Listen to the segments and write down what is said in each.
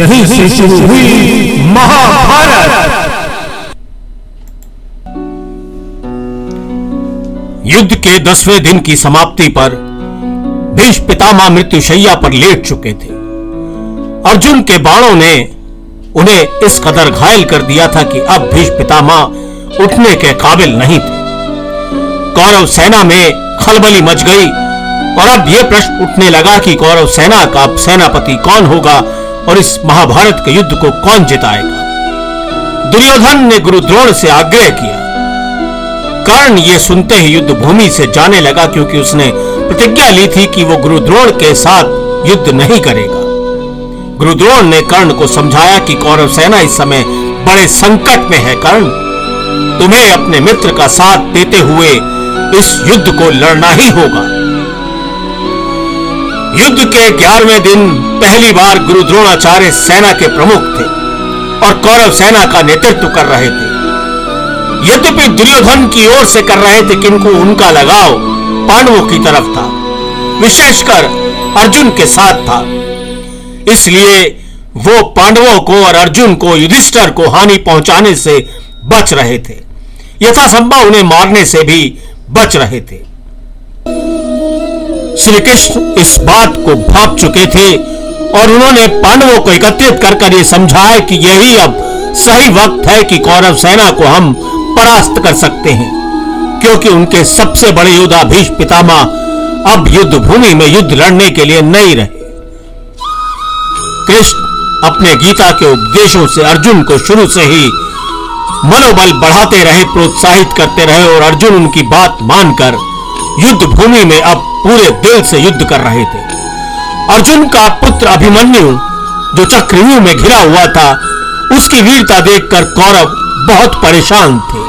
यहीं से शुरू हुई महाभारत। युद्ध के दसवें दिन की समाप्ति पर भीष्म पितामह मृत्युशैया पर लेट चुके थे। अर्जुन के बाणों ने उन्हें इस कदर घायल कर दिया था कि अब भीष्म पितामह उठने के काबिल नहीं थे। कौरव सेना में खलबली मच गई और अब यह प्रश्न उठने लगा कि कौरव सेना का सेनापति कौन होगा और इस महाभारत के युद्ध को कौन जिताएगा? दुर्योधन ने गुरु द्रोण से आग्रह किया। कर्ण ये सुनते ही युद्ध भूमि से जाने लगा क्योंकि उसने प्रतिज्ञा ली थी कि वो गुरु द्रोण के साथ युद्ध नहीं करेगा। गुरु द्रोण ने कर्ण को समझाया कि कौरव सेना इस समय बड़े संकट में है। कर्ण, तुम्हें अपने मित्र का साथ देते हुए इस युद्ध को लड़ना ही होगा। युद्ध के ग्यारहवें दिन पहली बार गुरु द्रोणाचार्य सेना के प्रमुख थे और कौरव सेना का नेतृत्व कर रहे थे। यद्यपि दुर्योधन की ओर से कर रहे थे किंतु उनका लगाव पांडवों की तरफ़ था, विशेषकर अर्जुन के साथ था। इसलिए वो पांडवों को और अर्जुन को, युधिष्ठर को हानि पहुँचाने से बच रहे थे। यथासंभव उन्हें मारने से भी बच रहे थे। श्री कृष्ण इस बात को भाप चुके थे और उन्होंने पांडवों को एकत्रित कर कर यह समझाया कि यही अब सही वक्त है कि कौरव सेना को हम परास्त कर सकते हैं, क्योंकि उनके सबसे बड़े योद्धा भीष्म पितामह अब युद्ध भूमि में युद्ध लड़ने के लिए नहीं रहे। कृष्ण अपने गीता के उपदेशों से अर्जुन को शुरू से ही मनोबल बढ़ाते रहे, प्रोत्साहित करते रहे और अर्जुन उनकी बात मानकर युद्ध भूमि में अब पूरे दिल से युद्ध कर रहे थे। अर्जुन का पुत्र अभिमन्यु, जो चक्रव्यूह में घिरा हुआ था, उसकी वीरता देखकर कौरव बहुत परेशान थे।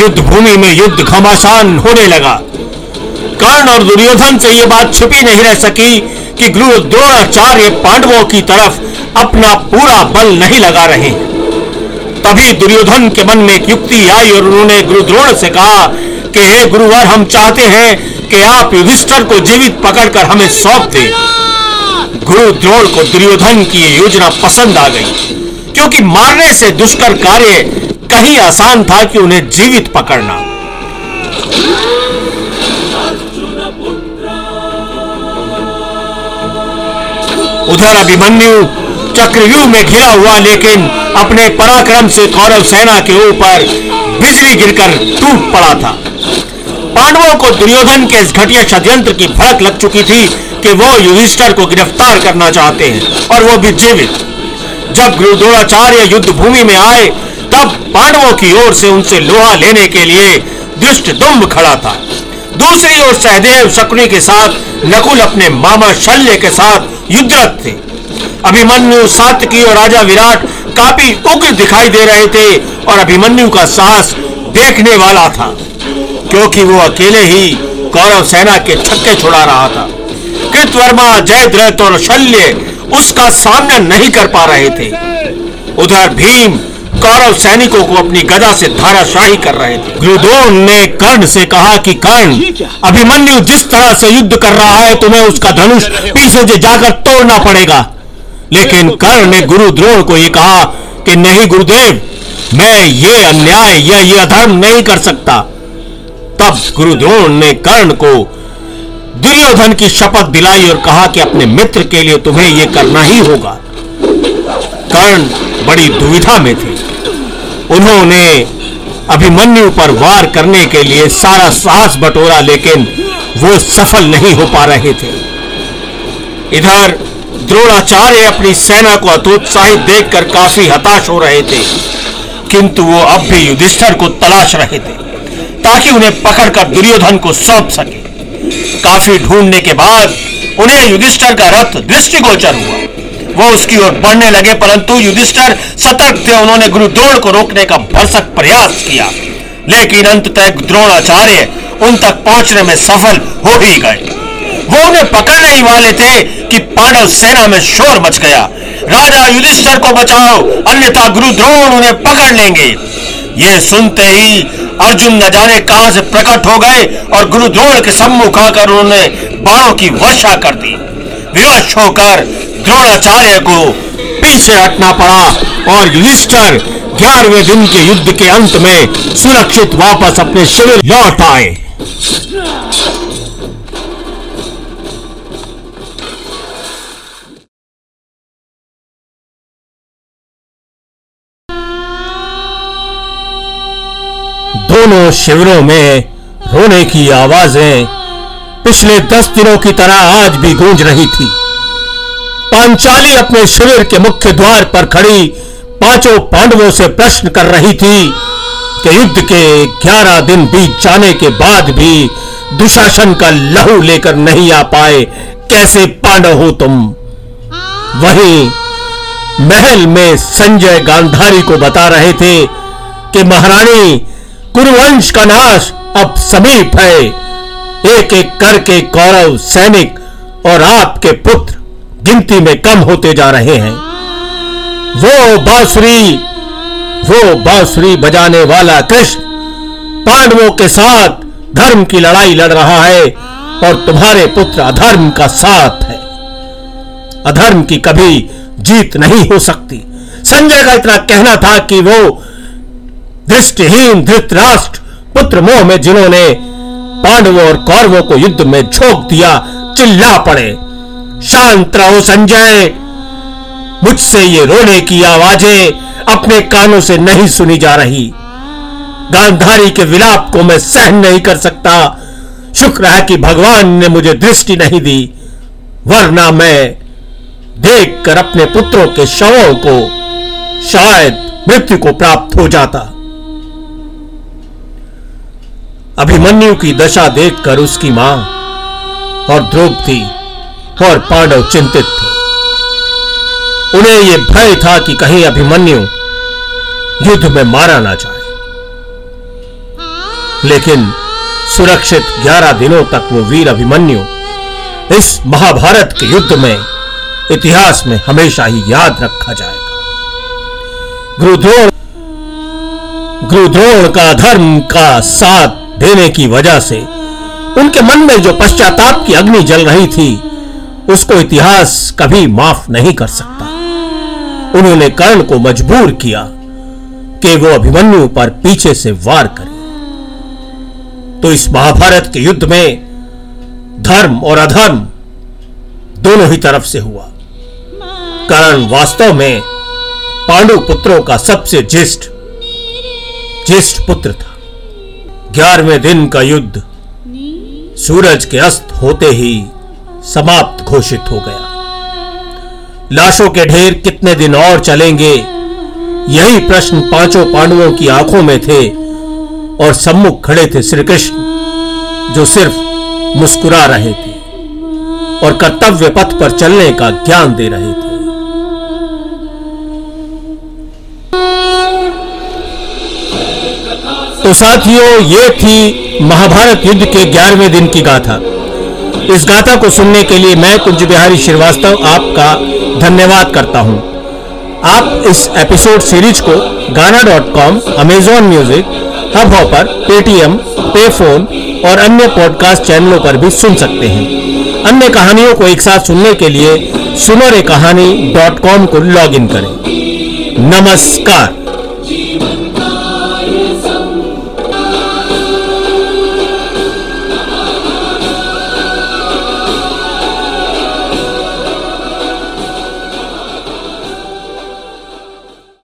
युद्ध भूमि में युद्ध घमासान होने लगा। कर्ण और दुर्योधन से यह बात छुपी नहीं रह सकी कि गुरु द्रोणाचार्य पांडवों की तरफ़ अपना पूरा बल नहीं लगा रहे। तभी दुर्योधन के मन में एक युक्ति आई और उन्होंने गुरु द्रोण से कहा कि, हे गुरुवर, हम चाहते हैं कि आप युधिष्ठर को जीवित पकड़कर हमें सौंप दे। गुरु द्रोण को दुर्योधन की योजना पसंद आ गई, क्योंकि मारने से दुष्कर कार्य कहीं आसान था कि उन्हें जीवित पकड़ना। उधर अभिमन्यु चक्रव्यूह में घिरा हुआ, लेकिन अपने पराक्रम से कौरव सेना के ऊपर बिजली गिरकर टूट पड़ा था। पांडवों को दुर्योधन के इस घटिया षड्यंत्र की भड़क लग चुकी थी कि वो युधिष्ठर को गिरफ़्तार करना चाहते हैं, और वो भी जीवित। जब गुरुद्रोणाचार्य युद्ध भूमि में आए, तब पांडवों की ओर से उनसे लोहा लेने के लिए दुष्ट दुम्ब खड़ा था। दूसरी ओर सहदेव शकुनी के साथ नकुल अपने मामा शल्य के साथ युद्धरत थे। अभिमन्यु सातकी और राजा विराट काफ़ी उग्र दिखाई दे रहे थे और अभिमन्यु का साहस देखने वाला था, क्योंकि वो अकेले ही कौरव सेना के छक्के छुड़ा रहा था। कृतवर्मा, जयद्रथ और शल्य उसका सामना नहीं कर पा रहे थे। उधर भीम कौरव सैनिकों को अपनी गदा से धाराशाही कर रहे थे। गुरुद्रोण ने कर्ण से कहा कि, कर्ण, अभिमन्यु जिस तरह से युद्ध कर रहा है, तुम्हें उसका धनुष पीछे से जाकर तोड़ना पड़ेगा। लेकिन कर्ण ने गुरुद्रोण को यह कहा कि नहीं गुरुदेव मैं ये अन्याय या ये अधर्म नहीं कर सकता। तब गुरुद्रोण ने कर्ण को दुर्योधन की शपथ दिलाई और कहा कि अपने मित्र के लिए तुम्हें यह करना ही होगा। कर्ण बड़ी दुविधा में थे। उन्होंने अभिमन्यु पर वार करने के लिए सारा साहस बटोरा लेकिन वो सफल नहीं हो पा रहे थे। इधर द्रोणाचार्य अपनी सेना को अतोत्साहित देखकर काफ़ी हताश हो रहे थे। किंतु वो अब भी युधिष्ठर को तलाश रहे थे, ताकि उन्हें पकड़कर दुर्योधन को सौंप सके। काफ़ी ढूँढने के बाद उन्हें युधिष्ठर का रथ दृष्टिगोचर हुआ। वो उसकी ओर बढ़ने लगे, परंतु युधिष्ठर सतर्क थे। उन्होंने गुरु द्रोण को रोकने का भरसक प्रयास किया, लेकिन अंततः द्रोणाचार्य उन तक पहुँचने में सफल हो ही गए। वो उन्हें पकड़ने ही वाले थे कि पांडव सेना में शोर मच गया। राजा युधिष्ठर को बचाओ, अन्यथा गुरु द्रोण उन्हें पकड़ लेंगे। ये सुनते ही अर्जुन न जाने कहाँ से प्रकट हो गए और गुरु द्रोण के सम्मुख आकर उन्होंने बाणों की वर्षा कर दी। विवश होकर द्रोणाचार्य को पीछे हटना पड़ा और युधिष्ठर ग्यारहवें दिन के युद्ध के अंत में सुरक्षित वापस अपने शिविर लौट आए। दोनों शिविरों में रोने की आवाज़ें पिछले दस दिनों की तरह आज भी गूंज रही थी। पांचाली अपने शिविर के मुख्य द्वार पर खड़ी पाँचों पांडवों से प्रश्न कर रही थी कि युद्ध के ग्यारह दिन बीत जाने के बाद भी दुशासन का लहू लेकर नहीं आ पाए, कैसे पांडव हो तुम? वहीं महल में संजय गांधारी को बता रहे थे कि महारानी कुरुवंश का नाश अब समीप है। एक एक करके कौरव सैनिक और आपके पुत्र गिनती में कम होते जा रहे हैं। वो बांसुरी वो बांसुरी बजाने वाला कृष्ण पांडवों के साथ धर्म की लड़ाई लड़ रहा है और तुम्हारे पुत्र अधर्म का साथ है। अधर्म की कभी जीत नहीं हो सकती। संजय का इतना कहना था कि वो दृष्टिहीन धृतराष्ट्र, पुत्र मोह में जिन्होंने पांडवों और कौरवों को युद्ध में झोंक दिया, चिल्ला पड़े। शांत रहो संजय। मुझसे ये रोने की आवाज़ें अपने कानों से नहीं सुनी जा रही। गांधारी के विलाप को मैं सहन नहीं कर सकता। शुक्र है कि भगवान ने मुझे दृष्टि नहीं दी, वरना मैं देखकर अपने पुत्रों के शवों को, शायद मृत्यु को प्राप्त हो जाता। अभिमन्यु की दशा देखकर उसकी माँ और द्रौपदी और पांडव चिंतित थे। उन्हें यह भय था कि कहीं अभिमन्यु युद्ध में मारा ना जाए। लेकिन सुरक्षित ग्यारह दिनों तक वो वीर अभिमन्यु इस महाभारत के युद्ध में, इतिहास में हमेशा ही याद रखा जाएगा। गुरुद्रोण गुरुद्रोण का धर्म का साथ देने की वजह से उनके मन में जो पश्चाताप की अग्नि जल रही थी, उसको इतिहास कभी माफ़ नहीं कर सकता। उन्होंने कर्ण को मजबूर किया कि वो अभिमन्यु पर पीछे से वार करे। तो इस महाभारत के युद्ध में धर्म और अधर्म दोनों ही तरफ़ से हुआ। कर्ण वास्तव में पांडु पुत्रों का सबसे ज्येष्ठ ज्येष्ठ पुत्र था। ग्यारहवें दिन का युद्ध। सूरज के अस्त होते ही समाप्त घोषित हो गया। लाशों के ढेर कितने दिन और चलेंगे, यही प्रश्न पाँचों पांडवों की आँखों में थे और सम्मुख खड़े थे श्री कृष्ण जो सिर्फ़ मुस्कुरा रहे थे और कर्तव्य पथ पर चलने का ज्ञान दे रहे थे। तो साथियों, ये थी महाभारत युद्ध के ग्यारहवें दिन की गाथा। इस गाथा को सुनने के लिए मैं कुंज बिहारी श्रीवास्तव आपका धन्यवाद करता हूँ। आप इस एपिसोड सीरीज़ को Gaana dot com, Amazon Music Hubhopper Paytm पे फ़ोन और अन्य पॉडकास्ट चैनलों पर भी सुन सकते हैं। अन्य कहानियों को एक साथ सुनने के लिए सुनो रे कहानी डॉट कॉम को लॉग इन करें। नमस्कार।